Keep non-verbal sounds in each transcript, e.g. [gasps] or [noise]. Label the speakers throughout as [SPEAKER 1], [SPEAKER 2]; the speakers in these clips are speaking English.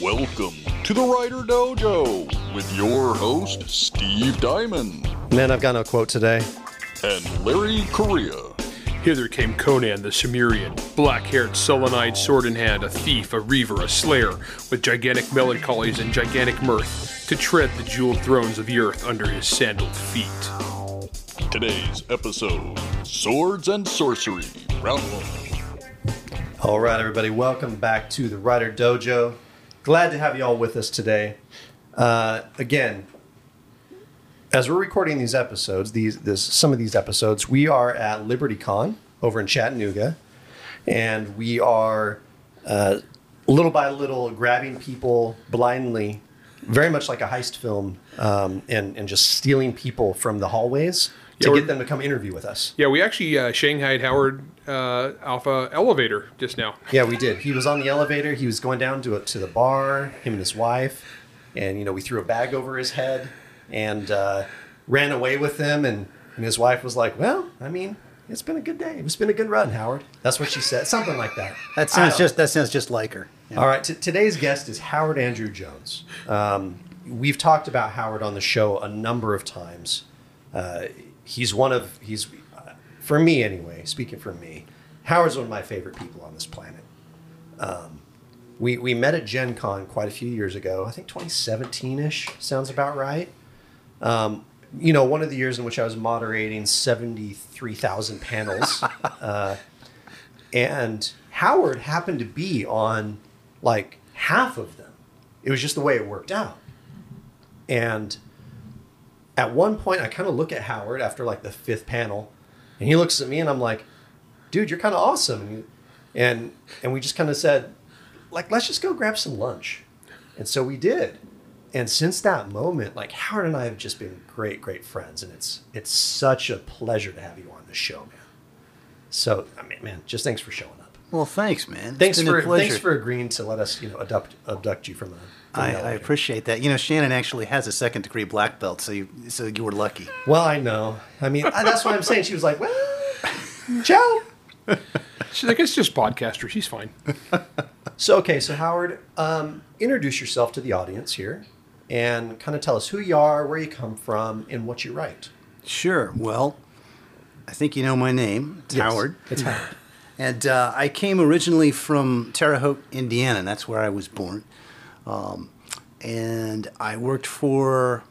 [SPEAKER 1] Welcome to the Writer Dojo with your host, Steve Diamond
[SPEAKER 2] Man, I've got no quote today.
[SPEAKER 1] and Larry Correia.
[SPEAKER 3] Hither came Conan the Cimmerian, black haired, sullen eyed, sword in hand, a thief, a reaver, a slayer, with gigantic melancholies and gigantic mirth, to tread the jeweled thrones of the earth under his sandaled feet.
[SPEAKER 1] Today's episode Swords and Sorcery, Round 1.
[SPEAKER 2] All right, everybody, welcome back to the Writer Dojo. Glad to have you all with us today. Uh, again, as we're recording these episodes, these this some of these episodes, we are at LibertyCon over in Chattanooga, and we are uh, little by little grabbing people blindly, very much like a heist film, um, and and just stealing people from the hallways to
[SPEAKER 3] Yeah, we're-
[SPEAKER 2] get them to come interview with us.
[SPEAKER 3] Yeah, we actually uh, Shanghaied Howard uh, Alpha Elevator just now.
[SPEAKER 2] Yeah, we did. He was on the elevator. He was going down to to the bar. Him and his wife, and you know we threw a bag over his head and uh, ran away with him. And, and his wife was like, "Well, I mean, it's been a good day. It's been a good run, Howard." That's what she said. Something like that.
[SPEAKER 4] That sounds just that sounds just like her. Yeah.
[SPEAKER 2] all right. T- today's guest is Howard Andrew Jones. Um, we've talked about Howard on the show a number of times. Uh, he's one of he's uh, for me anyway. Speaking for me, Howard's one of my favorite people on this planet. Um, we we met at Gen Con quite a few years ago. I think 2017 ish sounds about right. Um, you know, one of the years in which I was moderating 73,000 panels. [laughs] uh, and Howard happened to be on like half of them. It was just the way it worked out. And at one point, I kind of look at Howard after like the fifth panel, and he looks at me, and I'm like, "Dude, you're kind of awesome." And, and and we just kind of said, like, let's just go grab some lunch. And so we did. And since that moment, like Howard and I have just been great, great friends, and it's it's such a pleasure to have you on the show, man. So I mean, man, just thanks for showing up.
[SPEAKER 4] Well, thanks, man. It's
[SPEAKER 2] Thanks for
[SPEAKER 4] a pleasure.
[SPEAKER 2] thanks for agreeing to let us, you know, abduct abduct you from the. From
[SPEAKER 4] I, I appreciate that. You know, Shannon actually has a second degree black belt, so you so you were lucky.
[SPEAKER 2] Well, I know. I mean, I, that's what I'm saying. She was like, "Well, Joe."
[SPEAKER 3] She's like, it's just podcaster. She's fine.
[SPEAKER 2] So okay, so Howard, um, introduce yourself to the audience here, and kind of tell us who you are, where you come from, and what you write.
[SPEAKER 4] Sure. Well, I think you know my name. It's
[SPEAKER 2] Yes,
[SPEAKER 4] Howard.
[SPEAKER 2] It's Howard.
[SPEAKER 4] And uh, I came originally from Terre Haute, Indiana. That's where I was born. Um, and I worked for,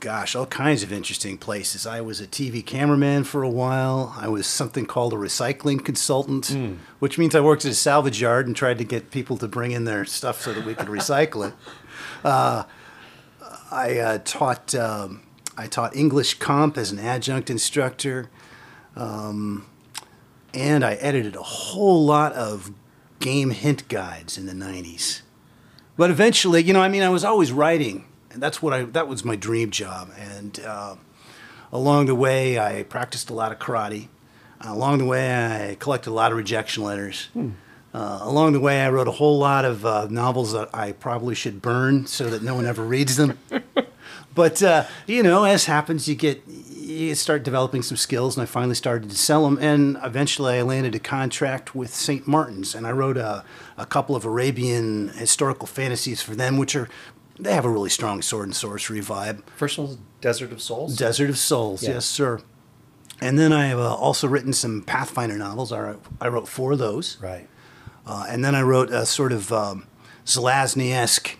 [SPEAKER 4] gosh, all kinds of interesting places. I was a TV cameraman for a while. I was something called a recycling consultant, which means I worked at a salvage yard and tried to get people to bring in their stuff so that we could recycle it. Uh, I uh, taught. Um, I taught English comp as an adjunct instructor and I edited a whole lot of game hint guides in the 90s. But eventually, you know, I mean, I was always writing, and that's what I that was my dream job. And uh, along the way, I practiced a lot of karate. along the way, I collected a lot of rejection letters. Uh, along the way, I wrote a whole lot of uh, novels that I probably should burn so that no one ever reads them. [laughs] But uh, you know, as happens, you get you start developing some skills, and I finally started to sell them. And eventually, I landed a contract with St. Martin's, and I wrote a, a couple of Arabian historical fantasies for them, which are they have a really strong sword and sorcery vibe.
[SPEAKER 2] First one's Desert of Souls.
[SPEAKER 4] Desert of Souls,
[SPEAKER 2] Yeah.
[SPEAKER 4] yes, sir. And then I have uh, also written some Pathfinder novels. I wrote, I wrote four of those.
[SPEAKER 2] right.
[SPEAKER 4] Uh, and then I wrote a sort of um, Zelazny-esque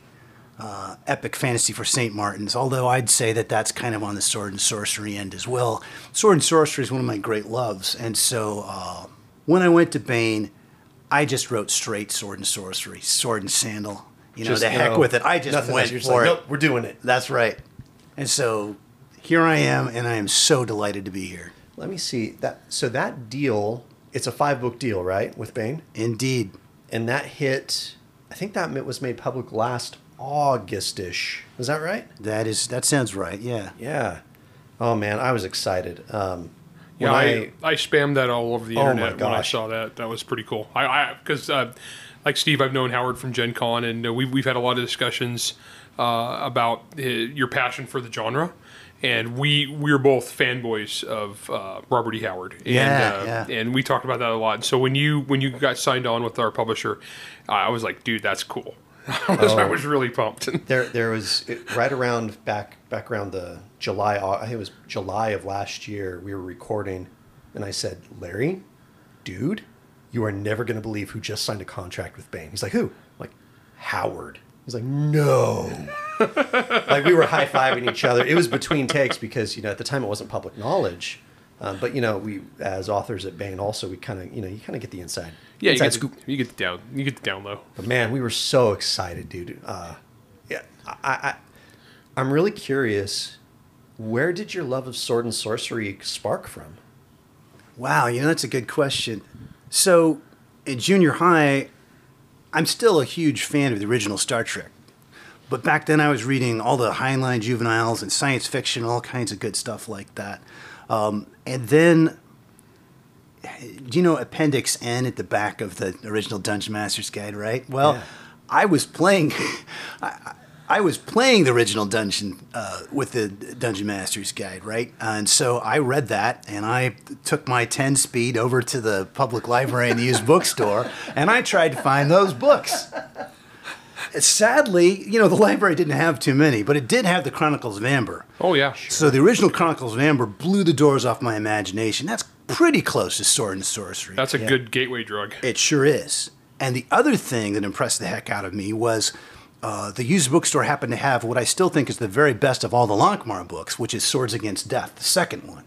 [SPEAKER 4] uh, epic fantasy for St. Martin's, although I'd say that that's kind of on the sword and sorcery end as well. Sword and sorcery is one of my great loves. And so uh, when I went to Baen, I just wrote straight sword and sorcery, sword and sandal. You know,
[SPEAKER 2] Just,
[SPEAKER 4] the heck with it. I just went for
[SPEAKER 2] like,
[SPEAKER 4] it.
[SPEAKER 2] Nope, we're doing it.
[SPEAKER 4] That's right. And so here I am, and I am so delighted to be here.
[SPEAKER 2] Let me see that. So that deal, it's a five book deal, right, with Baen,
[SPEAKER 4] Indeed.
[SPEAKER 2] and that hit. I think that was made public last Augustish. Is that right?
[SPEAKER 4] That is that sounds right. Yeah.
[SPEAKER 2] Yeah. Oh man, I was excited. Um,
[SPEAKER 3] Yeah,
[SPEAKER 2] when
[SPEAKER 3] I, I spammed that all over the
[SPEAKER 2] Oh
[SPEAKER 3] internet when I saw that. That was pretty cool. I because uh, like Steve, I've known Howard from Gen Con, and uh, we've we've had a lot of discussions uh, about uh, your passion for the genre. And we we are both fanboys of uh, Robert E. Howard. And,
[SPEAKER 4] Yeah,
[SPEAKER 3] uh,
[SPEAKER 4] yeah.
[SPEAKER 3] And we talked about that a lot. So when you when you got signed on with our publisher, uh, I was like, dude, that's cool. [laughs] I was, I was really pumped. [laughs]
[SPEAKER 2] There, there was it, right around back back around the July. I think it was July of last year. We were recording, and I said, "Larry, dude, you are never going to believe who just signed a contract with Baen." He's like, "Who?" I'm like, "Howard." He's like, "No." [laughs] like we were high fiving each other. It was between takes because you know at the time it wasn't public knowledge. Um, but you know, we as authors at Baen also we kind of you know you kind of get the inside
[SPEAKER 3] Yeah, you
[SPEAKER 2] inside
[SPEAKER 3] get,
[SPEAKER 2] scoop.
[SPEAKER 3] the, you get the down, you get the down low.
[SPEAKER 2] But man, we were so excited, dude. Uh, yeah, I, I, I'm really curious. Where did your love of sword and sorcery spark from?
[SPEAKER 4] Wow, you know that's a good question. So, in junior high, I'm still a huge fan of the original Star Trek. But back then, I was reading all the Heinlein juveniles and science fiction, all kinds of good stuff like that. Um, and then, do you know Appendix N at the back of the original Dungeon Master's Guide, right? Well,
[SPEAKER 2] Yeah.
[SPEAKER 4] I was playing. [laughs] I, I was playing the original dungeon uh, with the Dungeon Master's Guide, right? And so I read that, and I took my 10 speed over to the public library and the used bookstore, and I tried to find those books. Sadly, you know, the library didn't have too many, but it did have the Chronicles of Amber.
[SPEAKER 3] Oh yeah, Sure.
[SPEAKER 4] So the original Chronicles of Amber blew the doors off my imagination. That's pretty close to sword and sorcery.
[SPEAKER 3] that's a good gateway drug.
[SPEAKER 4] It sure is. And the other thing that impressed the heck out of me was uh, the used bookstore happened to have what I still think is the very best of all the Lankhmar books, which is Swords Against Death, the second one.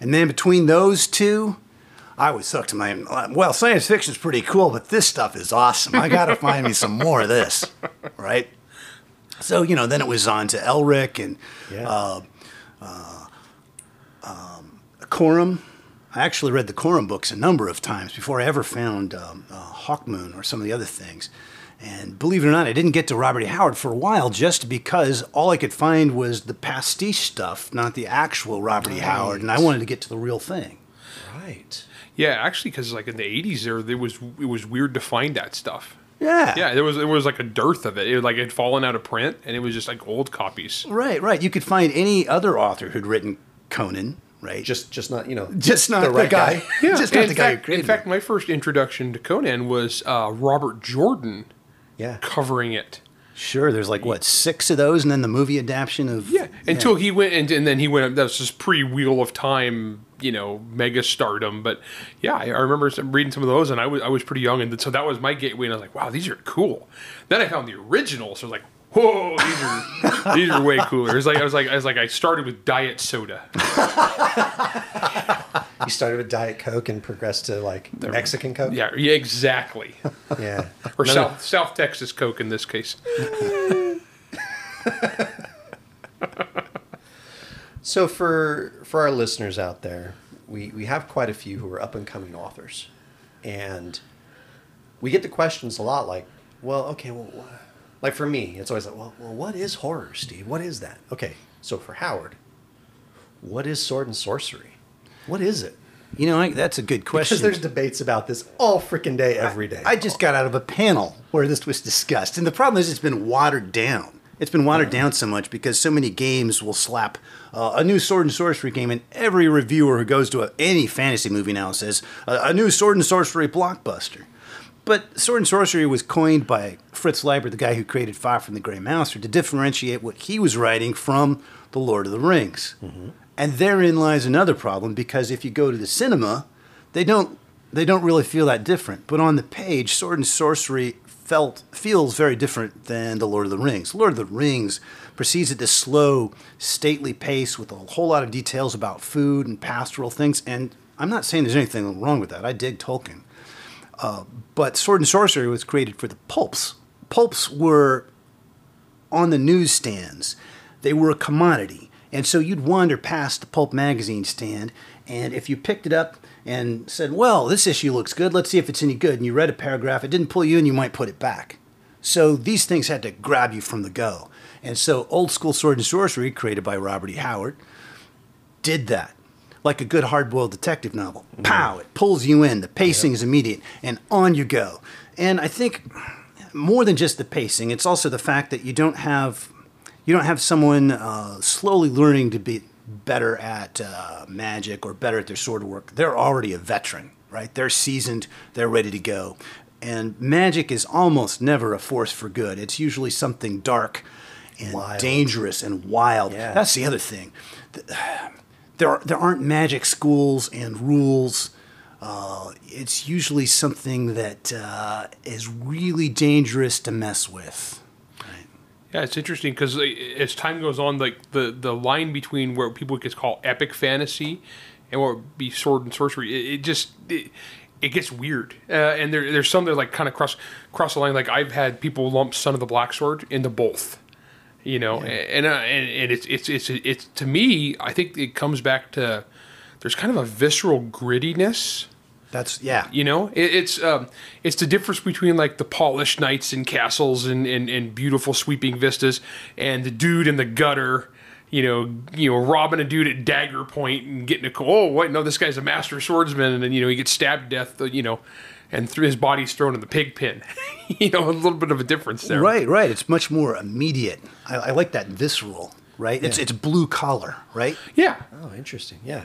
[SPEAKER 4] And then between those two, I was hooked. My well, science fiction's pretty cool, but this stuff is awesome. I got to [laughs] find me some more of this, right? So you know, then it was on to Elric and
[SPEAKER 2] Yeah.
[SPEAKER 4] uh, Corum. I actually read the Corum books a number of times before I ever found um, uh, Hawkmoon or some of the other things. And believe it or not, I didn't get to Robert E. Howard for a while just because all I could find was the pastiche stuff, not the actual Robert E. Howard, and I wanted to get to the real thing.
[SPEAKER 2] Right.
[SPEAKER 3] Yeah, actually, because like in the '80s, there there was it was weird to find that stuff.
[SPEAKER 4] Yeah.
[SPEAKER 3] Yeah, there was there was like a dearth of it. It like it had fallen out of print, and it was just like old copies.
[SPEAKER 4] Right, right. You could find any other author who'd written Conan, right?
[SPEAKER 2] Just, just not you know,
[SPEAKER 4] just not the,
[SPEAKER 2] right
[SPEAKER 4] guy. [laughs] Yeah, just not
[SPEAKER 3] in
[SPEAKER 4] the guy
[SPEAKER 3] fact,
[SPEAKER 4] created
[SPEAKER 3] in fact,
[SPEAKER 4] it.
[SPEAKER 3] my first introduction to Conan was uh, Robert Jordan
[SPEAKER 2] Yeah.
[SPEAKER 3] covering it.
[SPEAKER 4] Sure, there's like what six of those, and then the movie adaptation of
[SPEAKER 3] Yeah, until he went and, and then he went. That was just pre Wheel of Time, you know, mega stardom. But yeah, I, I remember some, reading some of those, and I was I was pretty young, and so that was my gateway. And I was like, wow, these are cool. Then I found the original, so I was like, whoa, these are these are way cooler. It's like I was like I was like I started with diet soda.
[SPEAKER 2] You started with Diet Coke and progressed to like Mexican Coke.
[SPEAKER 3] Yeah, yeah, exactly.
[SPEAKER 2] Yeah.
[SPEAKER 3] Or
[SPEAKER 2] None
[SPEAKER 3] South
[SPEAKER 2] of-
[SPEAKER 3] South Texas Coke in this case. [laughs]
[SPEAKER 2] So for for our listeners out there, we we have quite a few who are up and coming authors, and we get the questions a lot like, well, okay, well, wha- like for me, it's always like, well, well, what is horror, Steve? What is that? Okay, so for Howard, what is sword and sorcery? What is it?
[SPEAKER 4] You know, I, that's a good question.
[SPEAKER 2] Because there's debates about this all freaking day, every day.
[SPEAKER 4] I just got out of a panel where this was discussed, and the problem is it's been watered down. It's been watered down so much because so many games will slap uh, a new sword and sorcery game, and every reviewer who goes to a, any fantasy movie now says a, a new sword and sorcery blockbuster. But sword and sorcery was coined by Fritz Leiber, the guy who created Fafhrd the Grey Mouser, to differentiate what he was writing from The Lord of the Rings. Mm-hmm. And therein lies another problem because if you go to the cinema, they don't they don't really feel that different. But on the page, sword and sorcery felt feels very different than the Lord of the Rings. Lord of the Rings proceeds at this slow, stately pace with a whole lot of details about food and pastoral things. And I'm not saying there's anything wrong with that. I dig Tolkien. Uh, but sword and sorcery was created for the pulps. Pulps were on the newsstands. They were a commodity. And so you'd wander past the pulp magazine stand, and if you picked it up and said, Well, this issue looks good, let's see if it's any good, and you read a paragraph, it didn't pull you in, you might put it back. So these things had to grab you from the go. And so old school sword and sorcery, created by Robert E. Howard, did that. Like a good hard boiled detective novel. Pow! It pulls you in, the pacing is immediate, and on you go. And I think more than just the pacing, it's also the fact that you don't have you don't have someone uh, slowly learning to be better at uh, magic or better at their sword work. They're already a veteran, right? They're seasoned. They're ready to go. And magic is almost never a force for good. It's usually something dark and
[SPEAKER 2] Wild.
[SPEAKER 4] dangerous and wild.
[SPEAKER 2] Yeah.
[SPEAKER 4] That's the other thing. Th- There, are, there aren't magic schools and rules. Uh, it's usually something that uh, is really dangerous to mess with. Right?
[SPEAKER 3] Yeah, it's interesting because as time goes on, like the the line between where people could call epic fantasy and what would be sword and sorcery, it, it just it, it gets weird. Uh, and there, there's some that like kind of cross cross the line. Like I've had people lump Son of the Black Sword into both. You know, and, uh, and and it's it's it's it's to me, I think it comes back to there's kind of a visceral grittiness
[SPEAKER 4] That's yeah.
[SPEAKER 3] you know, it, it's um, it's the difference between like the polished knights and castles and, and, and beautiful sweeping vistas, and the dude in the gutter. You know, you know, robbing a dude at dagger point and getting a oh wait no this guy's a master swordsman and then you know he gets stabbed to death you know, and through his body's thrown in the pig pen. [laughs] you know, a little bit of a difference there.
[SPEAKER 4] Right, right. It's much more immediate. I, I like that visceral. Right. It's it's blue collar. Right.
[SPEAKER 3] Yeah.
[SPEAKER 2] Oh, interesting. Yeah.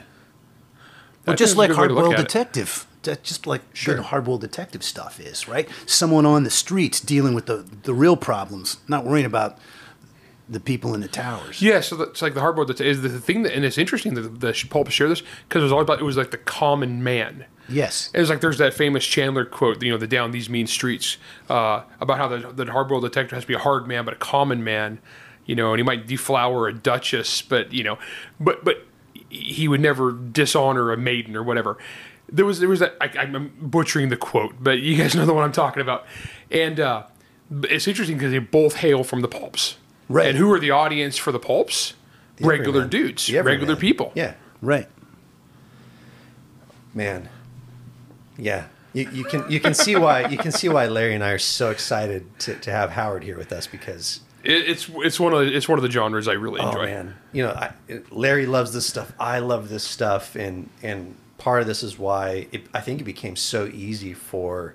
[SPEAKER 4] Well, just like
[SPEAKER 3] it's a good way to look
[SPEAKER 4] hard-boiled
[SPEAKER 3] at it.
[SPEAKER 4] detective. That just like
[SPEAKER 2] Sure.
[SPEAKER 4] good hard-boiled detective stuff is, right? Someone on the streets dealing with the the real problems, not worrying about the people in the towers.
[SPEAKER 3] Yeah, so that's like the hardboard. That is the thing that, and it's interesting that the pulp share this because it was all about. It was like the common man.
[SPEAKER 4] Yes.
[SPEAKER 3] It was like there's that famous Chandler quote, you know, the down these mean streets, uh, about how the, the hardboiled detective has to be a hard man, but a common man, you know, and he might deflower a duchess, but you know, but but he would never dishonor a maiden or whatever. There was there was that I, I'm butchering the quote, but you guys know the one I'm talking about, and uh, it's interesting because they both hail from the pulps,
[SPEAKER 4] Right.
[SPEAKER 3] And who are the audience for the pulps?
[SPEAKER 2] The
[SPEAKER 3] regular
[SPEAKER 2] everyman.
[SPEAKER 3] dudes, regular people.
[SPEAKER 2] Yeah.
[SPEAKER 4] Right.
[SPEAKER 2] Man. Yeah. You, you can you can see why you can see why Larry and I are so excited to, to have Howard here with us because
[SPEAKER 3] It, it's it's one of the, it's one of the genres I really
[SPEAKER 2] oh
[SPEAKER 3] enjoy.
[SPEAKER 2] man you know I, Larry loves this stuff I love this stuff and and part of this is why it, I think it became so easy for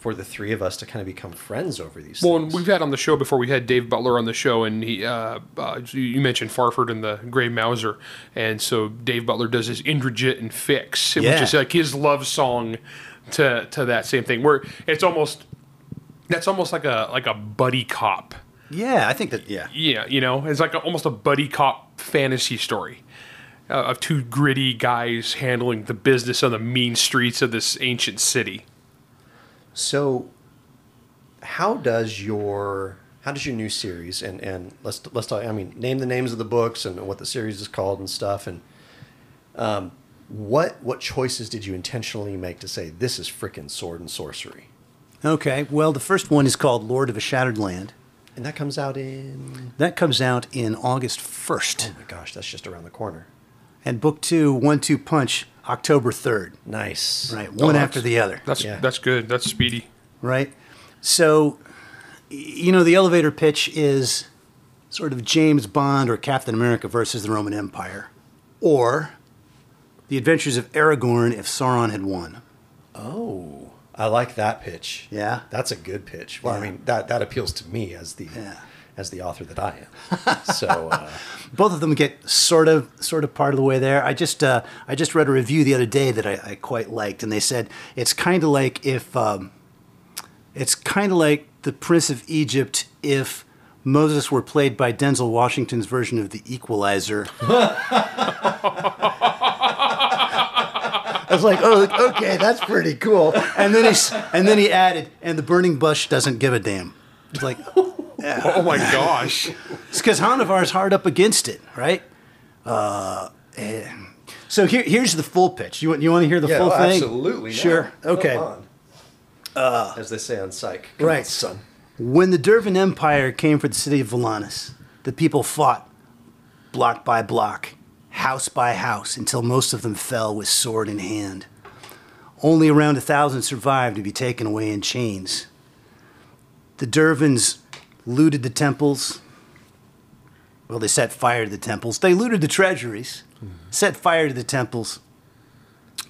[SPEAKER 2] for the three of us to kind of become friends over these
[SPEAKER 3] Well, and we've had on the show before. We had Dave Butler on the show, and he uh, uh, you mentioned Fafhrd and the Grey Mouser, and so Dave Butler does his Indrajit and Fix, which is like his love song to to that same thing. Where it's almost that's almost like a like a buddy cop.
[SPEAKER 4] Yeah, I think that. Yeah.
[SPEAKER 3] Yeah, you know, it's like a, almost a buddy cop fantasy story uh, of two gritty guys handling the business on the mean streets of this ancient city.
[SPEAKER 2] So, how does your how does your new series and and let's let's talk. I mean, name the names of the books and what the series is called and stuff. And um, what what choices did you intentionally make to say this is frickin' sword and sorcery?
[SPEAKER 4] Okay. Well, the first one is called Lord of a Shattered Land.
[SPEAKER 2] And that comes out in
[SPEAKER 4] That comes out in August 1st.
[SPEAKER 2] oh my gosh, that's just around the corner.
[SPEAKER 4] And book two, One Two Punch, October 3rd.
[SPEAKER 2] Nice.
[SPEAKER 4] Right.
[SPEAKER 3] Oh,
[SPEAKER 4] One
[SPEAKER 3] that's-
[SPEAKER 4] after the other.
[SPEAKER 3] That's
[SPEAKER 2] Yeah.
[SPEAKER 3] that's good. That's speedy.
[SPEAKER 4] right? So, you know, the elevator pitch is sort of James Bond or Captain America versus the Roman Empire, or the adventures of Aragorn if Sauron had won.
[SPEAKER 2] Oh, I like that pitch.
[SPEAKER 4] Yeah?
[SPEAKER 2] that's a good pitch. Well, I mean that that appeals to me as the
[SPEAKER 4] Yeah.
[SPEAKER 2] As the author that I am. so. Uh, [laughs]
[SPEAKER 4] Both of them get sort of sort of part of the way there. I just uh, I just read a review the other day that I, I quite liked, and they said it's kind of like if um, it's kind of like the Prince of Egypt if Moses were played by Denzel Washington's version of The Equalizer. [laughs] I was like, oh, okay, that's pretty cool. And then he and then he added, and the burning bush doesn't give a damn. It's like,
[SPEAKER 3] Oh my gosh. [laughs]
[SPEAKER 4] it's because Hanuvar is hard up against it, right? Uh, and- so here, here's the full pitch. You want you want to hear the
[SPEAKER 2] yeah,
[SPEAKER 4] full
[SPEAKER 2] oh,
[SPEAKER 4] thing?
[SPEAKER 2] absolutely.
[SPEAKER 4] Sure.
[SPEAKER 2] Now,
[SPEAKER 4] Okay.
[SPEAKER 2] come on. as they say on Psych. Come
[SPEAKER 4] Right.
[SPEAKER 2] on, son.
[SPEAKER 4] When the Dervan Empire came for the city of Volanus, the people fought block by block, house by house, until most of them fell with sword in hand. Only around a thousand survived to be taken away in chains. The Dervans looted the temples. Well, they set fire to the temples. They looted the treasuries, mm-hmm. set fire to the temples,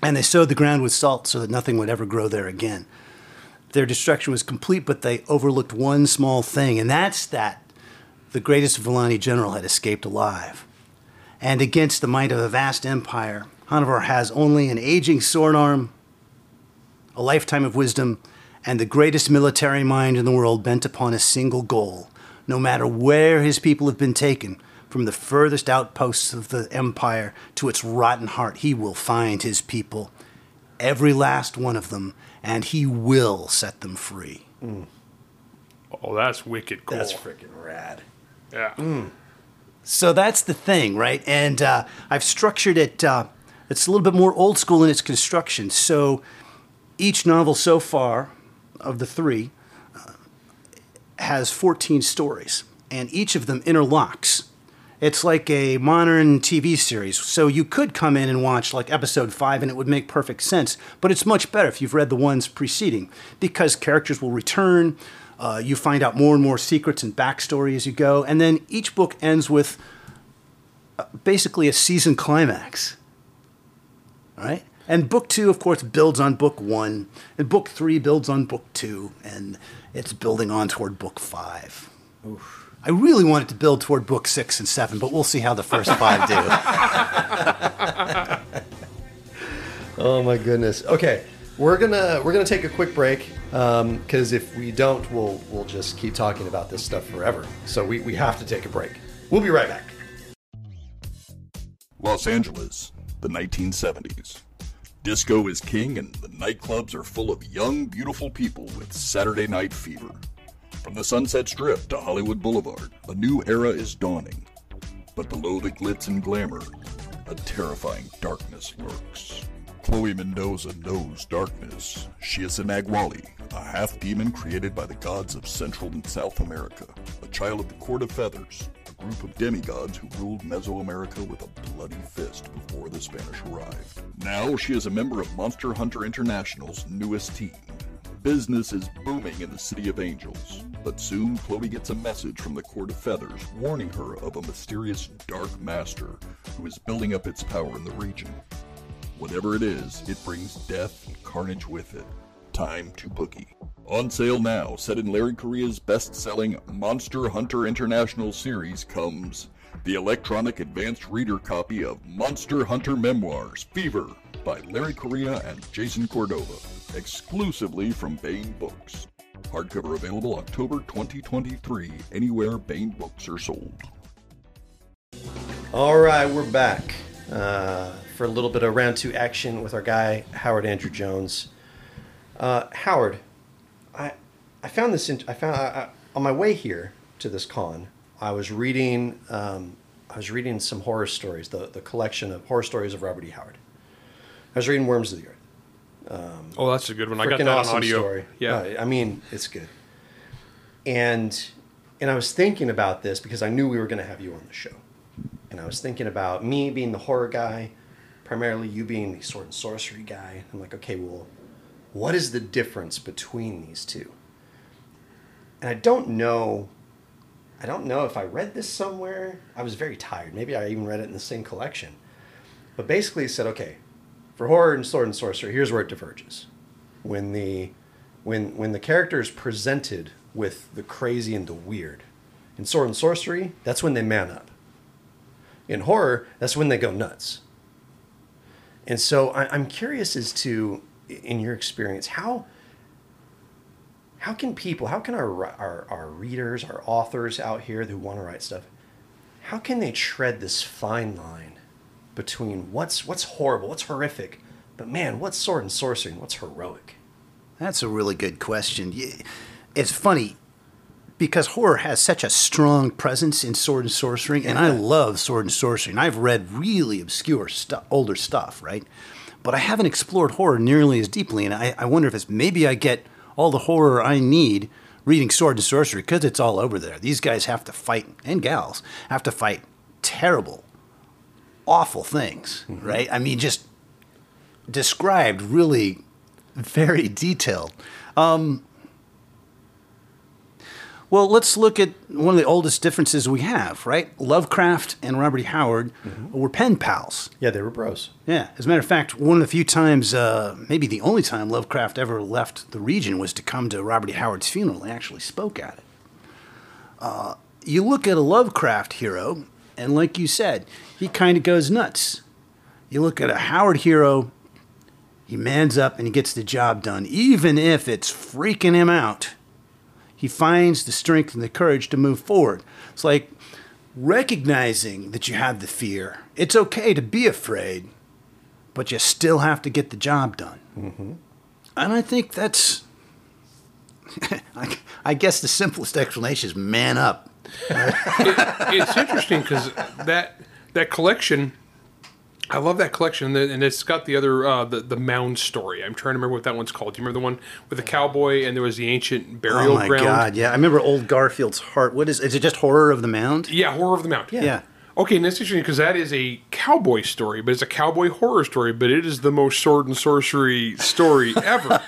[SPEAKER 4] and they sowed the ground with salt so that nothing would ever grow there again their destruction was complete, but they overlooked one small thing, and that's that the greatest Volani general had escaped alive. And against the might of a vast empire, Hanuvar has only an aging sword arm, a lifetime of wisdom, and the greatest military mind in the world bent upon a single goal. No matter where his people have been taken, from the furthest outposts of the empire to its rotten heart, he will find his people, every last one of them, and he will set them free.
[SPEAKER 3] Oh, that's wicked cool.
[SPEAKER 2] That's freaking rad.
[SPEAKER 3] yeah.
[SPEAKER 4] So that's the thing, right? And uh, I've structured it. Uh, it's a little bit more old school in its construction. So each novel so far, of the three, uh, has 14 stories, and each of them interlocks. It's like a modern TV series. So you could come in and watch like episode five and it would make perfect sense. But it's much better if you've read the ones preceding because characters will return. Uh, you find out more and more secrets and backstory as you go. And then each book ends with uh, basically a season climax. All right? And book two, of course, builds on book one. And book three builds on book two. And it's building on toward book five. I really wanted to build toward book six and seven, but we'll see how the first five do. [laughs]
[SPEAKER 2] Oh my goodness. Okay, we're gonna we're gonna take a quick break um, because if we don't, we'll we'll just keep talking about this stuff forever. So we, we have to take a break. We'll be right back.
[SPEAKER 1] Los Angeles, the 1970s. Disco is king and the nightclubs are full of young, beautiful people with Saturday night fever. From the Sunset Strip to Hollywood Boulevard, a new era is dawning. But below the glitz and glamour, a terrifying darkness lurks. Chloe Mendoza knows darkness. She is a Nagwali, a half demon created by the gods of Central and South America, a child of the Court of Feathers, group of demigods who ruled Mesoamerica with a bloody fist before the Spanish arrived. Now she is a member of Monster Hunter International's newest team. Business is booming in the City of Angels, but soon Chloe gets a message from the Court of Feathers warning her of a mysterious Dark Master who is building up its power in the region. Whatever it is, it brings death and carnage with it. Time to boogie. On sale now, set in Larry Correia's best selling Monster Hunter International series, comes the electronic advanced reader copy of Monster Hunter Memoirs Fever by Larry Correa and Jason Cordova, exclusively from Baen Books. Hardcover available October 2023, anywhere Baen Books are sold.
[SPEAKER 2] All right, we're back uh, for a little bit of round two action with our guy Howard Andrew Jones. Uh, Howard, I found this. In, I found I, I, on my way here to this con. I was reading. Um, I was reading some horror stories. The the collection of horror stories of Robert E. Howard. I was reading Worms of the Earth.
[SPEAKER 3] Oh, that's a good one. I got that
[SPEAKER 2] awesome
[SPEAKER 3] on audio.
[SPEAKER 2] story.
[SPEAKER 3] Yeah.
[SPEAKER 2] Uh, I mean, it's good. And and I was thinking about this because I knew we were going to have you on the show. And I was thinking about me being the horror guy, primarily you being the sword and sorcery guy. I'm like, okay, well, what is the difference between these two? And I don't know. I don't know if I read this somewhere. I was very tired. Maybe I even read it in the same collection. But basically, it said, okay, for horror and sword and sorcery, here's where it diverges. When the when when the character is presented with the crazy and the weird, in sword and sorcery, that's when they man up. In horror, that's when they go nuts. And so I, I'm curious as to, in your experience, how how can people, how can our, our our readers, our authors out here who want to write stuff, how can they tread this fine line between what's what's horrible, what's horrific, but man, what's sword and sorcery and what's heroic?
[SPEAKER 4] That's a really good question. It's funny because horror has such a strong presence in sword and sorcery, and I love sword and sorcery, and I've read really obscure stuff, older stuff, right? But I haven't explored horror nearly as deeply, and I, I wonder if it's maybe I get all the horror I need reading sword and sorcery because it's all over there. These guys have to fight, and gals have to fight terrible, awful things, right? I mean, just described really very detailed. Um, well, let's look at one of the oldest differences we have, right? Lovecraft and Robert E. Howard were pen pals.
[SPEAKER 2] Yeah, they were bros.
[SPEAKER 4] Yeah, as a matter of fact, one of the few times, uh, maybe the only time Lovecraft ever left the region was to come to Robert E. Howard's funeral. He actually spoke at it. Uh, you look at a Lovecraft hero, and like you said, he kind of goes nuts. You look at a Howard hero, he mans up and he gets the job done, even if it's freaking him out. He finds the strength and the courage to move forward. It's like recognizing that you have the fear. It's okay to be afraid, but you still have to get the job done. Mm-hmm. And I think that's, [laughs] I, I guess the simplest explanation is man up.
[SPEAKER 3] it's interesting because that that collection, I love that collection, and it's got the other uh, the the mound story. I'm trying to remember what that one's called. Do you remember the one with the cowboy and there was the ancient burial ground?
[SPEAKER 4] oh my
[SPEAKER 3] ground?
[SPEAKER 4] god, yeah. I remember old Garfield's heart. What is is it just horror of the mound?
[SPEAKER 3] Yeah, horror of the mound.
[SPEAKER 4] Yeah. yeah.
[SPEAKER 3] Okay, and that's interesting because that is a cowboy story, but it's a cowboy horror story, but it is the most sword and sorcery story [laughs] ever.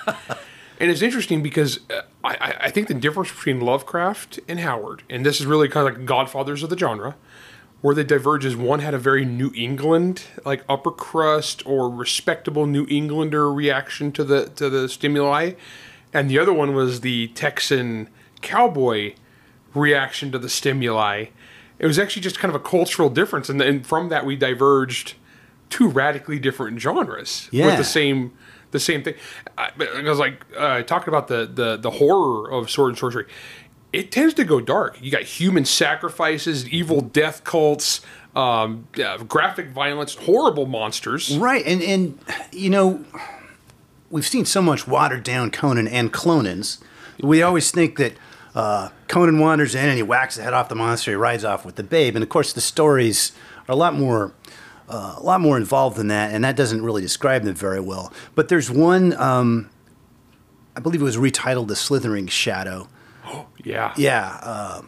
[SPEAKER 3] and it's interesting because uh, I, I think the difference between Lovecraft and Howard, and this is really kind of like godfathers of the genre, where they diverge is one had a very New England, like upper crust or respectable New Englander reaction to the to the stimuli, and the other one was the Texan cowboy reaction to the stimuli it was actually just kind of a cultural difference, and, and from that we diverged two radically different genres
[SPEAKER 4] yeah.
[SPEAKER 3] with the same the same thing. I, I was like uh, talking about the, the the horror of sword and sorcery. It tends to go dark. You got human sacrifices, evil death cults, um, yeah, graphic violence, horrible monsters.
[SPEAKER 4] Right, and and you know, we've seen so much watered down Conan and Clonans. We always think that uh, Conan wanders in and he whacks the head off the monster. He rides off with the babe, and of course the stories are a lot more. Uh, a lot more involved than that, and that doesn't really describe them very well. But there's one, um, I believe it was retitled "The Slithering Shadow."
[SPEAKER 3] Oh, [gasps] yeah,
[SPEAKER 4] yeah. Uh,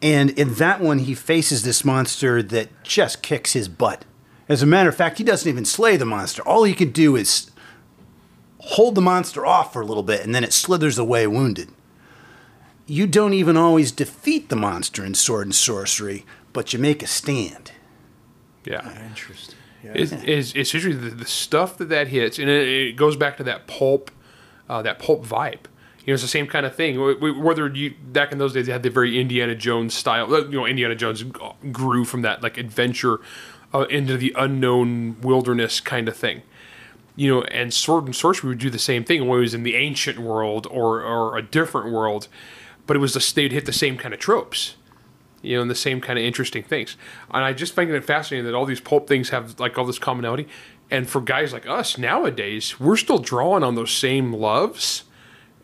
[SPEAKER 4] and in that one, he faces this monster that just kicks his butt. As a matter of fact, he doesn't even slay the monster. All he can do is hold the monster off for a little bit, and then it slithers away wounded you don't even always defeat the monster in sword and sorcery, but you make a stand.
[SPEAKER 3] Yeah,
[SPEAKER 2] interesting.
[SPEAKER 3] Yeah. It's, it's, it's usually the, the, stuff that that hits, and it, it goes back to that pulp, uh, that pulp vibe. You know, it's the same kind of thing. Whether you back in those days, they had the very Indiana Jones style. You know, Indiana Jones grew from that like adventure uh, into the unknown wilderness kind of thing. You know, and sword and sorcery would do the same thing when it was in the ancient world or or a different world but it was the they'd hit the same kind of tropes you know, and the same kind of interesting things. And I just find it fascinating that all these pulp things have like all this commonality. And for guys like us nowadays, we're still drawing on those same loves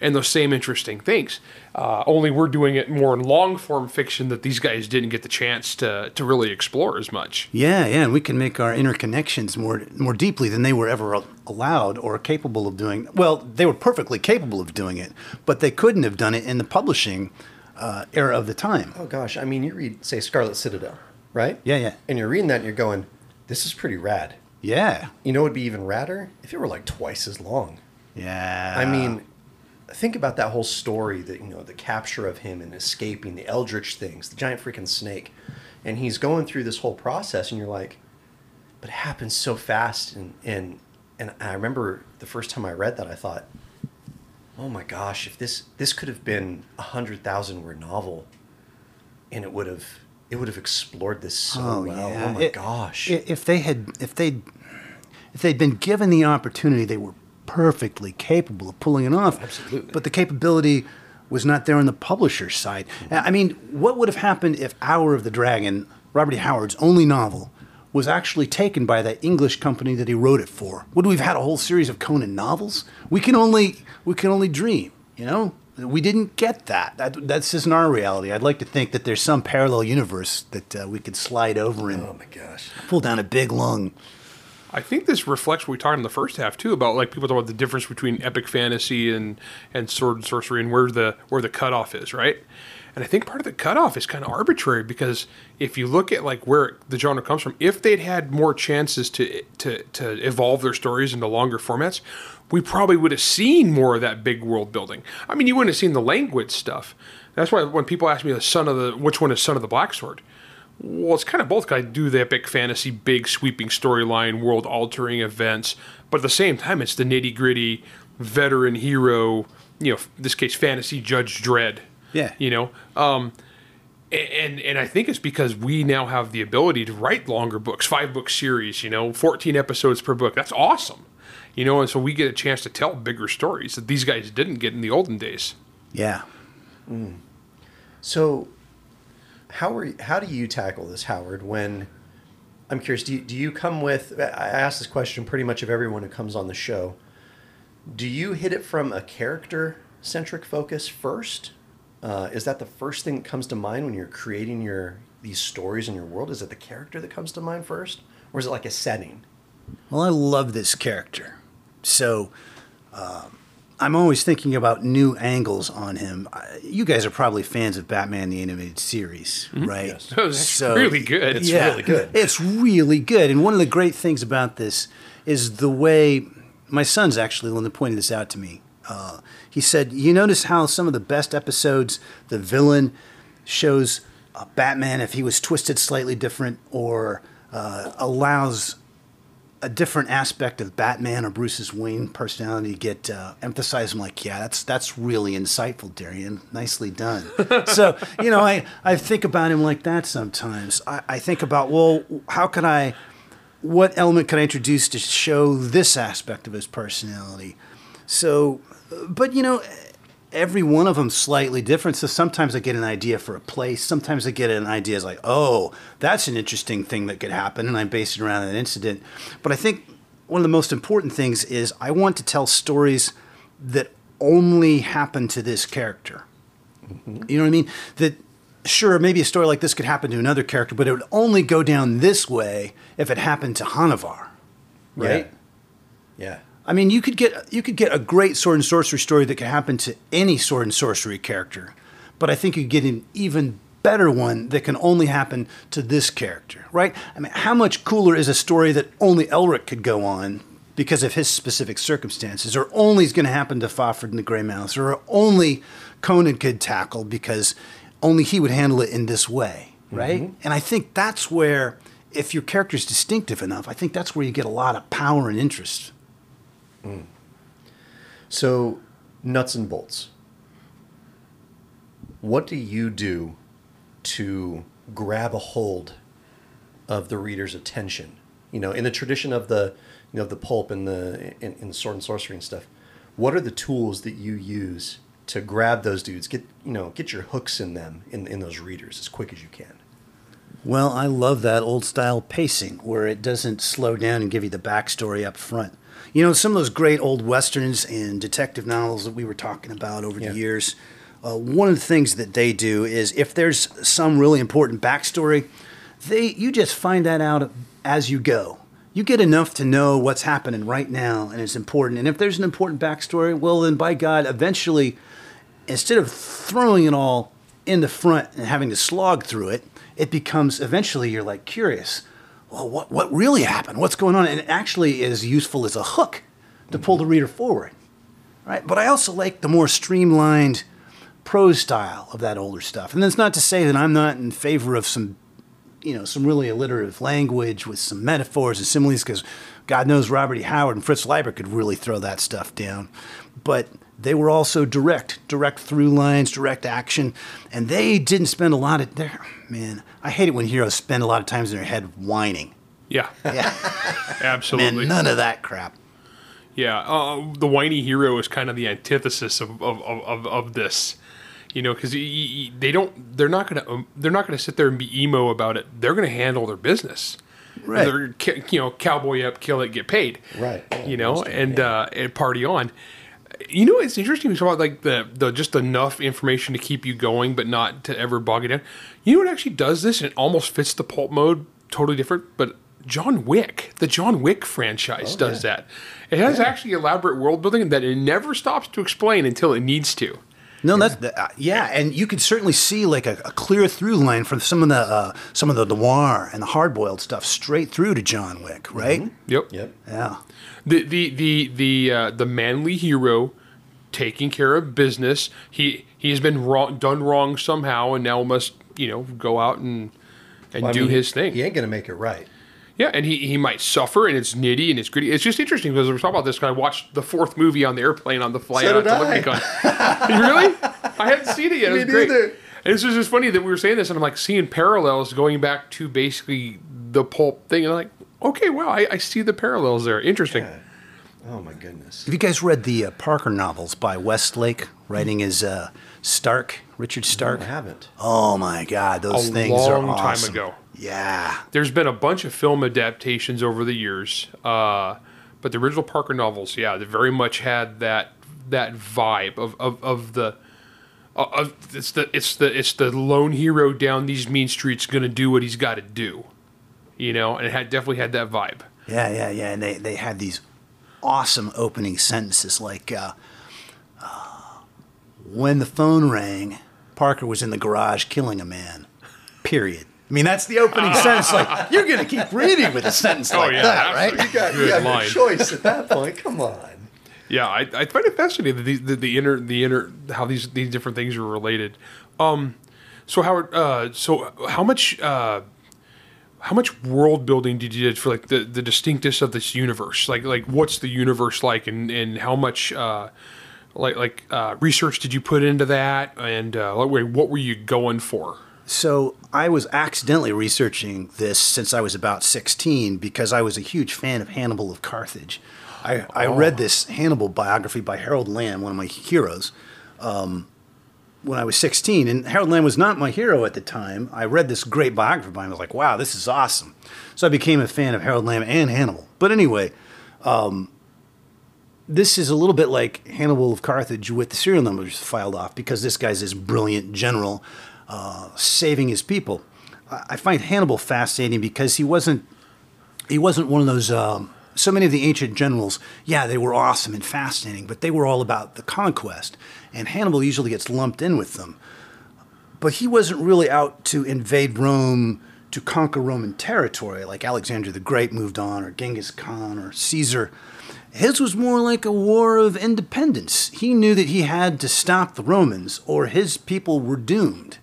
[SPEAKER 3] and those same interesting things. Uh, only we're doing it more in long form fiction that these guys didn't get the chance to to really explore as much.
[SPEAKER 4] Yeah, yeah, and we can make our interconnections more more deeply than they were ever allowed or capable of doing. Well, they were perfectly capable of doing it, but they couldn't have done it in the publishing uh, era of the time.
[SPEAKER 2] Oh gosh, I mean, you read say Scarlet Citadel, right?
[SPEAKER 4] Yeah, yeah,
[SPEAKER 2] and you're reading that and you're going, "This is pretty rad."
[SPEAKER 4] Yeah.
[SPEAKER 2] You know, it'd be even radder if it were like twice as long.
[SPEAKER 4] Yeah.
[SPEAKER 2] I mean, think about that whole story that you know the capture of him and escaping the eldritch things the giant freaking snake. And he's going through this whole process and you're like but it happens so fast. And and and i remember the first time i read that i thought oh my gosh if this this could have been a hundred thousand word novel and it would have it would have explored this so oh, well. yeah. oh my
[SPEAKER 4] it,
[SPEAKER 2] gosh.
[SPEAKER 4] if they had if they if they'd been given the opportunity they were perfectly capable of pulling it off.
[SPEAKER 2] Absolutely.
[SPEAKER 4] But the capability was not there on the publisher's side. I mean, what would have happened if Hour of the Dragon, Robert E. Howard's only novel, was actually taken by that English company that he wrote it for? Would we have had a whole series of Conan novels? We can only we can only dream, you know? We didn't get that. that that's just not our reality. I'd like to think that there's some parallel universe that uh, we could slide over and
[SPEAKER 2] oh my gosh,
[SPEAKER 4] pull down a big lung
[SPEAKER 3] I think this reflects what we talked in the first half too about like people talk about the difference between epic fantasy and and sword and sorcery and where the where the cutoff is, right? And I think part of the cutoff is kind of arbitrary because if you look at like where the genre comes from, if they'd had more chances to to to evolve their stories into longer formats, we probably would have seen more of that big world building. I mean, you wouldn't have seen the language stuff. That's why when people ask me the son of the which one is son of the black sword, well, it's kind of both. I do the epic fantasy, big sweeping storyline, world altering events, but at the same time, it's the nitty gritty veteran hero. You know, in this case, fantasy Judge Dredd.
[SPEAKER 4] Yeah.
[SPEAKER 3] You know, um, and and I think it's because we now have the ability to write longer books, five book series. You know, fourteen episodes per book. That's awesome. You know, and so we get a chance to tell bigger stories that these guys didn't get in the olden days.
[SPEAKER 4] Yeah.
[SPEAKER 2] So, how are you, how do you tackle this, Howard? When I'm curious, do you, do you come with? I ask this question pretty much of everyone who comes on the show. Do you hit it from a character centric focus first? Uh, is that the first thing that comes to mind when you're creating your these stories in your world? Is it the character that comes to mind first, or is it like a setting?
[SPEAKER 4] Well, I love this character. So um, I'm always thinking about new angles on him. You guys are probably fans of Batman the Animated Series, right?
[SPEAKER 2] Yes.
[SPEAKER 3] Oh, that's really good. It's
[SPEAKER 2] really good.
[SPEAKER 4] It's really good. And one of the great things about this is the way my son's actually the one that pointed this out to me. Uh, he said, You notice how some of the best episodes, the villain shows uh, Batman if he was twisted slightly different or uh, allows a different aspect of Batman or Bruce's Wayne personality get uh, emphasized. I'm like, yeah, that's that's really insightful, Darian. Nicely done. [laughs] so you know, I I think about him like that sometimes. I, I think about well, how can I, what element can I introduce to show this aspect of his personality? So, but you know. Every one of them slightly different. So sometimes I get an idea for a place. Sometimes I get an idea like, oh, that's an interesting thing that could happen, and I base it around an incident. But I think one of the most important things is I want to tell stories that only happen to this character. Mm-hmm. You know what I mean? That sure, maybe a story like this could happen to another character, but it would only go down this way if it happened to Hanuvar, right?
[SPEAKER 2] Yeah.
[SPEAKER 4] I mean, you could get you could get a great sword and sorcery story that could happen to any sword and sorcery character, but I think you get an even better one that can only happen to this character, right? I mean, how much cooler is a story that only Elric could go on because of his specific circumstances, or only is going to happen to Fafhrd and the Grey Mouse, or only Conan could tackle because only he would handle it in this way, right? Mm-hmm. And I think that's where, if your character is distinctive enough, I think that's where you get a lot of power and interest.
[SPEAKER 2] So, nuts and bolts. What do you do to grab a hold of the reader's attention? You know, in the tradition of the, you know, the pulp and the in, in sword and sorcery and stuff. What are the tools that you use to grab those dudes? Get you know, get your hooks in them in in those readers as quick as you can.
[SPEAKER 4] Well, I love that old style pacing where it doesn't slow down and give you the backstory up front. You know, some of those great old westerns and detective novels that we were talking about over
[SPEAKER 2] Yeah.
[SPEAKER 4] the years, uh, one of the things that they do is if there's some really important backstory, they you just find that out as you go. You get enough to know what's happening right now, and it's important. And if there's an important backstory, well, then by God, eventually, instead of throwing it all in the front and having to slog through it, it becomes eventually you're like curious. Well, what what really happened? What's going on? And it actually is useful as a hook to pull the mm-hmm. reader forward, right? But I also like the more streamlined prose style of that older stuff. And that's not to say that I'm not in favor of some, you know, some really alliterative language with some metaphors and similes, because God knows Robert E. Howard and Fritz Leiber could really throw that stuff down. But they were also direct, direct through lines, direct action, and they didn't spend a lot of their man. I hate it when heroes spend a lot of times in their head whining.
[SPEAKER 3] Yeah,
[SPEAKER 4] Yeah, [laughs]
[SPEAKER 3] absolutely.
[SPEAKER 4] man, none of that crap.
[SPEAKER 3] Yeah, uh, the whiny hero is kind of the antithesis of of, of, of, of this, you know, because they don't, they're not gonna, um, they're not gonna sit there and be emo about it. They're gonna handle their business.
[SPEAKER 4] Right.
[SPEAKER 3] They're you know, cowboy up, kill it, get paid.
[SPEAKER 2] Right. Yeah,
[SPEAKER 3] You know,
[SPEAKER 2] most of them,
[SPEAKER 3] and
[SPEAKER 2] yeah.
[SPEAKER 3] uh, and party on. You know, it's interesting to talk about like the the just enough information to keep you going, but not to ever bog it down. You know what actually does this, and it almost fits the pulp mode, totally different, but. John Wick, the John Wick franchise,
[SPEAKER 2] Oh,
[SPEAKER 3] does
[SPEAKER 2] yeah.
[SPEAKER 3] that. It has actually elaborate world building that it never stops to explain until it needs to.
[SPEAKER 4] No, that's uh, yeah, and you could certainly see like a, a clear through line from some of the uh, some of the noir and the hard boiled stuff straight through to John Wick, right?
[SPEAKER 3] Yep.
[SPEAKER 2] Yep.
[SPEAKER 4] Yeah,
[SPEAKER 3] The the the the uh, the manly hero taking care of business. He he has been wrong, done wrong somehow, and now must you know go out and and
[SPEAKER 2] Well,
[SPEAKER 3] do
[SPEAKER 2] mean,
[SPEAKER 3] his thing.
[SPEAKER 2] He ain't gonna make it right.
[SPEAKER 3] Yeah, and he, he might suffer, and it's nitty and it's gritty. It's just interesting because we were talking about this. Because I watched the fourth movie on the airplane on the flight
[SPEAKER 2] So [laughs]
[SPEAKER 3] out to really? I hadn't seen it yet. It
[SPEAKER 2] Me
[SPEAKER 3] was great.
[SPEAKER 2] neither.
[SPEAKER 3] And it's just funny that we were saying this, and I'm like seeing parallels going back to basically the pulp thing, and I'm like, okay, wow, I, I see the parallels there. Interesting.
[SPEAKER 2] Oh my goodness.
[SPEAKER 4] Have you guys read the uh, Parker novels by Westlake, writing as uh, Stark, Richard Stark?
[SPEAKER 2] I haven't.
[SPEAKER 4] Oh my God, those
[SPEAKER 3] A
[SPEAKER 4] things
[SPEAKER 3] long
[SPEAKER 4] are
[SPEAKER 3] time ago.
[SPEAKER 4] Yeah.
[SPEAKER 3] There's been a bunch of film adaptations over the years, uh, but the original Parker novels, yeah, they very much had that that vibe of of, of the. Of, it's the it's the it's the lone hero down these mean streets gonna do what he's got to do, you know, and it had definitely had that vibe.
[SPEAKER 4] Yeah, yeah, yeah. And they, they had these awesome opening sentences like, uh, uh, when the phone rang, Parker was in the garage killing a man. Period. I mean, that's the opening [laughs] sentence. Like, you're going to keep reading with a sentence like
[SPEAKER 3] Oh, yeah,
[SPEAKER 4] that, right?
[SPEAKER 2] You got, you
[SPEAKER 3] line.
[SPEAKER 2] your choice at that point. Come on.
[SPEAKER 3] Yeah, I, I find it fascinating the, the the inner the inner how these these different things are related. Um, so Howard, uh, so how much uh, how much world building did you do for like the, the distinctness of this universe? Like like what's the universe like, and and how much uh, like like uh, research did you put into that, and uh, what were you going for?
[SPEAKER 4] So I was accidentally researching this since I was about 16 because I was a huge fan of Hannibal of Carthage. I, I read this Hannibal biography by Harold Lamb, one of my heroes, um, when I was 16. And Harold Lamb was not my hero at the time. I read this great biography by him. I was like, wow, this is awesome. So I became a fan of Harold Lamb and Hannibal. But anyway, um, this is a little bit like Hannibal of Carthage with the serial numbers filed off because this guy's this brilliant general uh, saving his people. I find Hannibal fascinating because he wasn't he wasn't one of those. Um, so many of the ancient generals, yeah, they were awesome and fascinating, but they were all about the conquest, and Hannibal usually gets lumped in with them. But he wasn't really out to invade Rome to conquer Roman territory like Alexander the Great moved on, or Genghis Khan, or Caesar. His was more like a war of independence. He knew that he had to stop the Romans, or his people were doomed.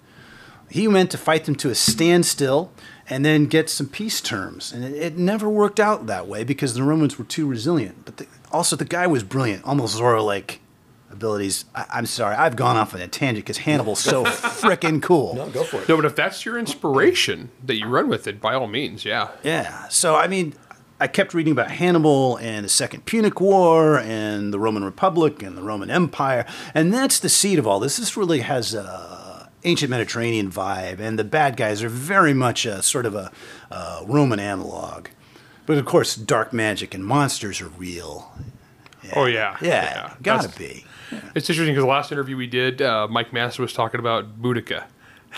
[SPEAKER 4] He meant to fight them to a standstill and then get some peace terms. And it, it never worked out that way because the Romans were too resilient. But the, also, the guy was brilliant, almost Zorro like abilities. I, I'm sorry, I've gone off on a tangent because Hannibal's so [laughs] freaking cool.
[SPEAKER 2] No, go for it.
[SPEAKER 3] No, but if that's your inspiration that you run with it, by all means, yeah.
[SPEAKER 4] Yeah. So, I mean, I kept reading about Hannibal and the Second Punic War and the Roman Republic and the Roman Empire. And that's the seed of all this. This really has a ancient Mediterranean vibe. And the bad guys are very much a sort of a, uh Roman analog. But of course, dark magic and monsters are real.
[SPEAKER 3] Oh yeah,
[SPEAKER 4] Yeah, gotta
[SPEAKER 3] That's-
[SPEAKER 4] be.
[SPEAKER 3] It's interesting because the last interview we did, uh, Mike Master was talking about Boudica.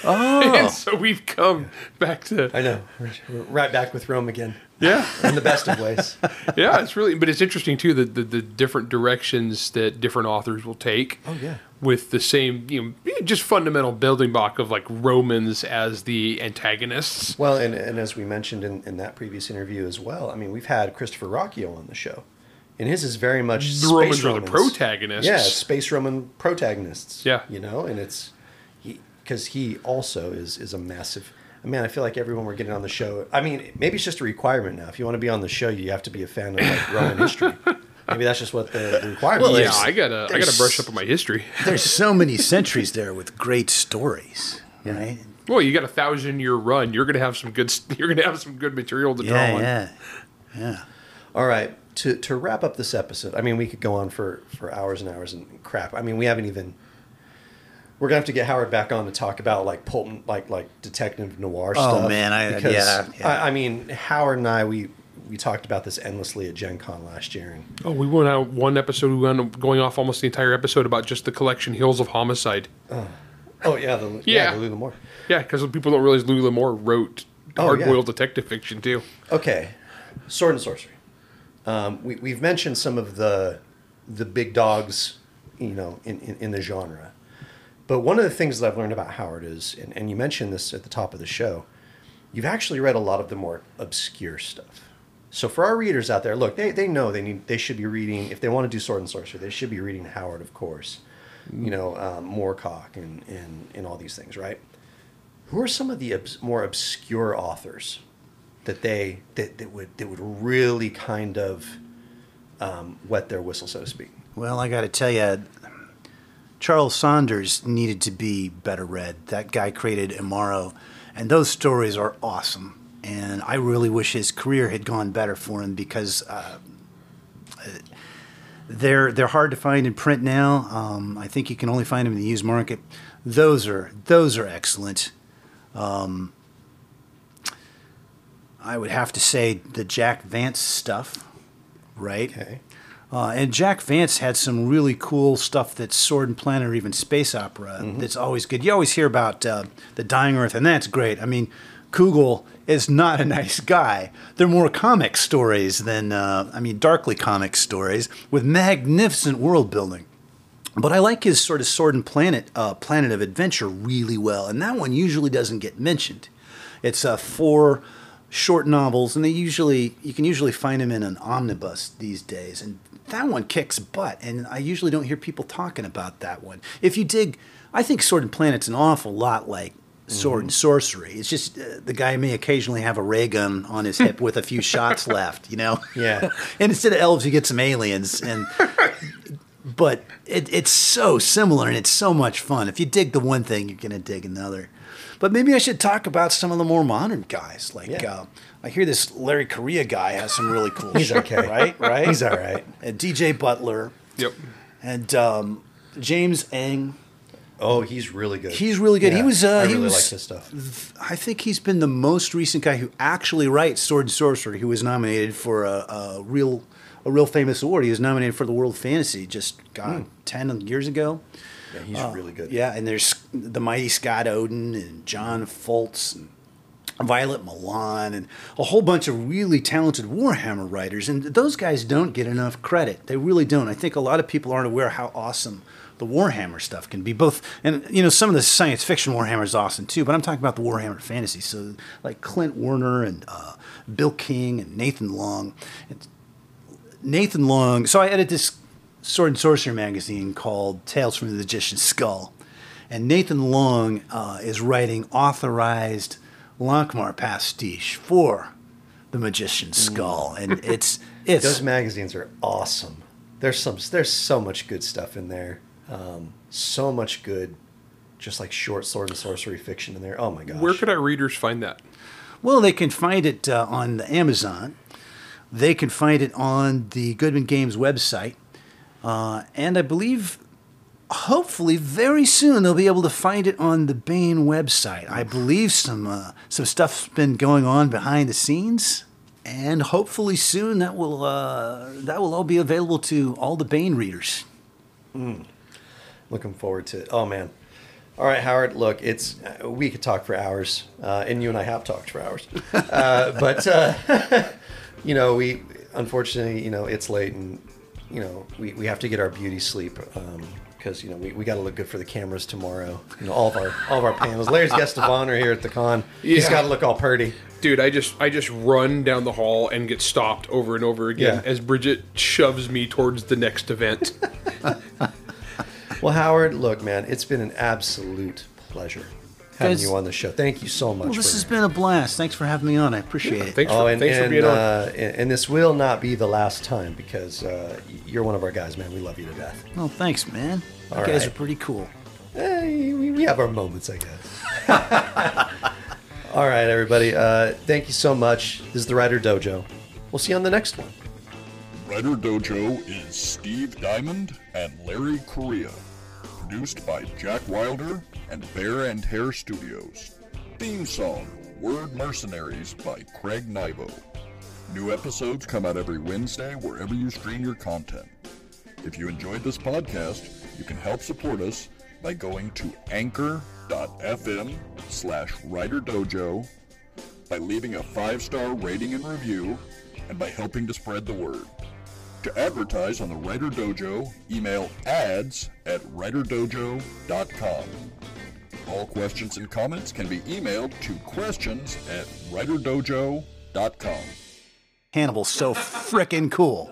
[SPEAKER 4] Oh. [laughs]
[SPEAKER 3] and so we've come back to
[SPEAKER 2] I know. We're, we're right back with Rome again.
[SPEAKER 3] yeah,
[SPEAKER 2] In the best of ways. [laughs]
[SPEAKER 3] yeah. It's really, but it's interesting too the, the the different directions that different authors will take.
[SPEAKER 2] Oh, yeah.
[SPEAKER 3] with the same you know just fundamental building block of like Romans as the antagonists.
[SPEAKER 2] Well, and, and as we mentioned in, in that previous interview as well, I mean, we've had Christopher Ruocchio on the show. And his is very much
[SPEAKER 3] The
[SPEAKER 2] space
[SPEAKER 3] Romans are the protagonists.
[SPEAKER 2] Yeah, space Roman protagonists.
[SPEAKER 3] Yeah.
[SPEAKER 2] You know, and it's because he, also is is a massive. I mean, I feel like everyone we're getting on the show. I mean, maybe it's just a requirement now. If you want to be on the show, you have to be a fan of like Roman history. [laughs] Maybe that's just what the, the requirement
[SPEAKER 4] Well,
[SPEAKER 2] is.
[SPEAKER 3] Yeah, I gotta I gotta brush up on my history. [laughs]
[SPEAKER 4] There's so many centuries there with great stories, right?
[SPEAKER 3] Well, you got a thousand year run. You're gonna have some good. [laughs] You're gonna have some good material to draw
[SPEAKER 4] Yeah,
[SPEAKER 3] on.
[SPEAKER 4] yeah, yeah.
[SPEAKER 2] All right. To to wrap up this episode, I mean, we could go on for for hours and hours and crap. I mean, we haven't even. We're gonna have to get Howard back on to talk about like Polton, like like detective noir
[SPEAKER 4] Oh,
[SPEAKER 2] stuff.
[SPEAKER 4] Oh man, I-
[SPEAKER 2] because
[SPEAKER 4] yeah, yeah.
[SPEAKER 2] I, I mean, Howard and I we we talked about this endlessly at Gen Con last year, and
[SPEAKER 3] Oh, we went out one episode. We went up- going off almost the entire episode about just the collection Hills of Homicide.
[SPEAKER 2] oh yeah, the yeah,
[SPEAKER 3] Yeah.
[SPEAKER 2] the Louis L'Amour.
[SPEAKER 3] Yeah, because people don't realize Louis L'Amour wrote
[SPEAKER 2] Oh,
[SPEAKER 3] hard boiled
[SPEAKER 2] yeah.
[SPEAKER 3] detective fiction too.
[SPEAKER 2] Okay, sword and sorcery. Um, we, we've mentioned some of the the big dogs, you know, in, in, in the genre. But one of the things that I've learned about Howard is, and, and you mentioned this at the top of the show, you've actually read a lot of the more obscure stuff. So for our readers out there, look, they, they know they need they should be reading if they want to do sword and sorcery, they should be reading Howard, of course. You know, um, Moorcock and, and and all these things, right? Who are some of the obs- more obscure authors that they that, that would that would really kind of um, wet their whistle, so to speak?
[SPEAKER 4] Well, I got to tell you, Charles Saunders needed to be better read. That guy created Imaro, and those stories are awesome. And I really wish his career had gone better for him because uh, They're they're hard to find in print now. Um, I think you can only find them in the used market. Those are those are excellent. Um, I would have to say the Jack Vance stuff, right?
[SPEAKER 2] Okay.
[SPEAKER 4] Uh, and Jack Vance had some really cool stuff that's Sword and Planet or even space opera that's always good. You always hear about uh, the Dying Earth, and that's great. I mean, Cugel is not a [laughs] nice guy. They're more comic stories than, uh, I mean, darkly comic stories with magnificent world building. But I like his sort of Sword and Planet, uh, Planet of Adventure really well, and that one usually doesn't get mentioned. It's uh, four short novels, and they usually you can usually find them in an omnibus these days, and that one kicks butt. And I usually don't hear people talking about that one. If you dig, I think Sword and Planet's an awful lot like Sword and Sorcery. It's just uh, the guy may occasionally have a ray gun on his hip with a few [laughs] shots left, you know.
[SPEAKER 2] Yeah. [laughs]
[SPEAKER 4] and instead of elves, you get some aliens, and [laughs] but it, it's so similar and it's so much fun. If you dig the one thing, you're gonna dig another. But maybe I should talk about some of the more modern guys. Like
[SPEAKER 2] Yeah.
[SPEAKER 4] uh, I hear this Larry Correia guy has some really cool.
[SPEAKER 2] He's
[SPEAKER 4] shit,
[SPEAKER 2] okay.
[SPEAKER 4] right? [laughs] Right.
[SPEAKER 2] He's all right.
[SPEAKER 4] And DJ Butler
[SPEAKER 3] Yep.
[SPEAKER 4] and um, James Enge.
[SPEAKER 2] Oh, he's really good.
[SPEAKER 4] He's really good. He
[SPEAKER 2] Yeah,
[SPEAKER 4] was, uh,
[SPEAKER 2] I
[SPEAKER 4] he
[SPEAKER 2] really
[SPEAKER 4] was-
[SPEAKER 2] like his stuff.
[SPEAKER 4] I think he's been the most recent guy who actually writes Sword and Sorcery, who was nominated for a, a real a real famous award. He was nominated for the World Fantasy just God, ten years ago.
[SPEAKER 2] Yeah, he's really good.
[SPEAKER 4] Yeah, and there's the mighty Scott Oden and John Fultz and Violette Malan and a whole bunch of really talented Warhammer writers. And those guys don't get enough credit. They really don't. I think a lot of people aren't aware how awesome the Warhammer stuff can be. Both, and you know, some of the science fiction Warhammer is awesome too. But I'm talking about the Warhammer fantasy. So like Clint Werner and uh, Bill King and Nathan Long. And Nathan Long. So I edit this sword and sorcery magazine called Tales from the Magician's Skull, and Nathan Long uh, is writing authorized Lankhmar pastiche for the Magician's Skull, and [laughs] it's it's
[SPEAKER 2] Those magazines are awesome. There's some. There's so much good stuff in there. Um, so much good, just like short sword and sorcery fiction in there. Oh my gosh.
[SPEAKER 3] Where could our readers find that?
[SPEAKER 4] well, they can find it uh, on the Amazon. They can find it on the Goodman Games website, uh, and I believe hopefully very soon they'll be able to find it on the Baen website. I believe some uh, some stuff's been going on behind the scenes, and hopefully soon that will uh, that will all be available to all the Baen readers.
[SPEAKER 2] Looking forward to it. Oh man. All right, Howard. Look, it's uh, we could talk for hours, uh, and you and I have talked for hours. [laughs] Uh, but uh, [laughs] you know, we unfortunately, you know, it's late, and you know, we, we have to get our beauty sleep um, because you know we, we got to look good for the cameras tomorrow. You know, all of our all of our panels. Larry's guest of honor here at the con. He's got to look all purty.
[SPEAKER 3] Dude, I just I just run down the hall and get stopped over and over again
[SPEAKER 2] Yeah.
[SPEAKER 3] as Bridget shoves me towards the next event. [laughs]
[SPEAKER 2] Well, Howard, look, man, it's been an absolute pleasure having
[SPEAKER 4] Guys-
[SPEAKER 2] you on the show. Thank you so much.
[SPEAKER 4] Well, this
[SPEAKER 2] for-
[SPEAKER 4] has been a blast. Thanks for having me on. I appreciate it.
[SPEAKER 3] Thanks
[SPEAKER 2] Oh,
[SPEAKER 3] for
[SPEAKER 2] and,
[SPEAKER 3] thanks for
[SPEAKER 2] and,
[SPEAKER 3] being on.
[SPEAKER 2] uh, and, and this will not be the last time because uh, you're one of our guys, man. We love you to death.
[SPEAKER 4] Well, thanks, man. You
[SPEAKER 2] All
[SPEAKER 4] guys are pretty cool.
[SPEAKER 2] Eh, we, we have our moments, I guess. [laughs] All right, everybody. Uh, thank you so much. This is the Writer Dojo. We'll see you on the next one.
[SPEAKER 1] Writer Dojo is Steve Diamond and Larry Correia. Produced by Jack Wilder and Bear and Hair Studios. Theme song Word Mercenaries by Craig Nybo. New episodes come out every Wednesday wherever you stream your content. If you enjoyed this podcast, you can help support us by going to anchor.fm slash writer dojo, by leaving a five-star rating and review, and by helping to spread the word. To advertise on the Writer Dojo, email ads at writerdojo.com. All questions and comments can be emailed to questions at writerdojo.com.
[SPEAKER 4] Hannibal's so frickin' cool.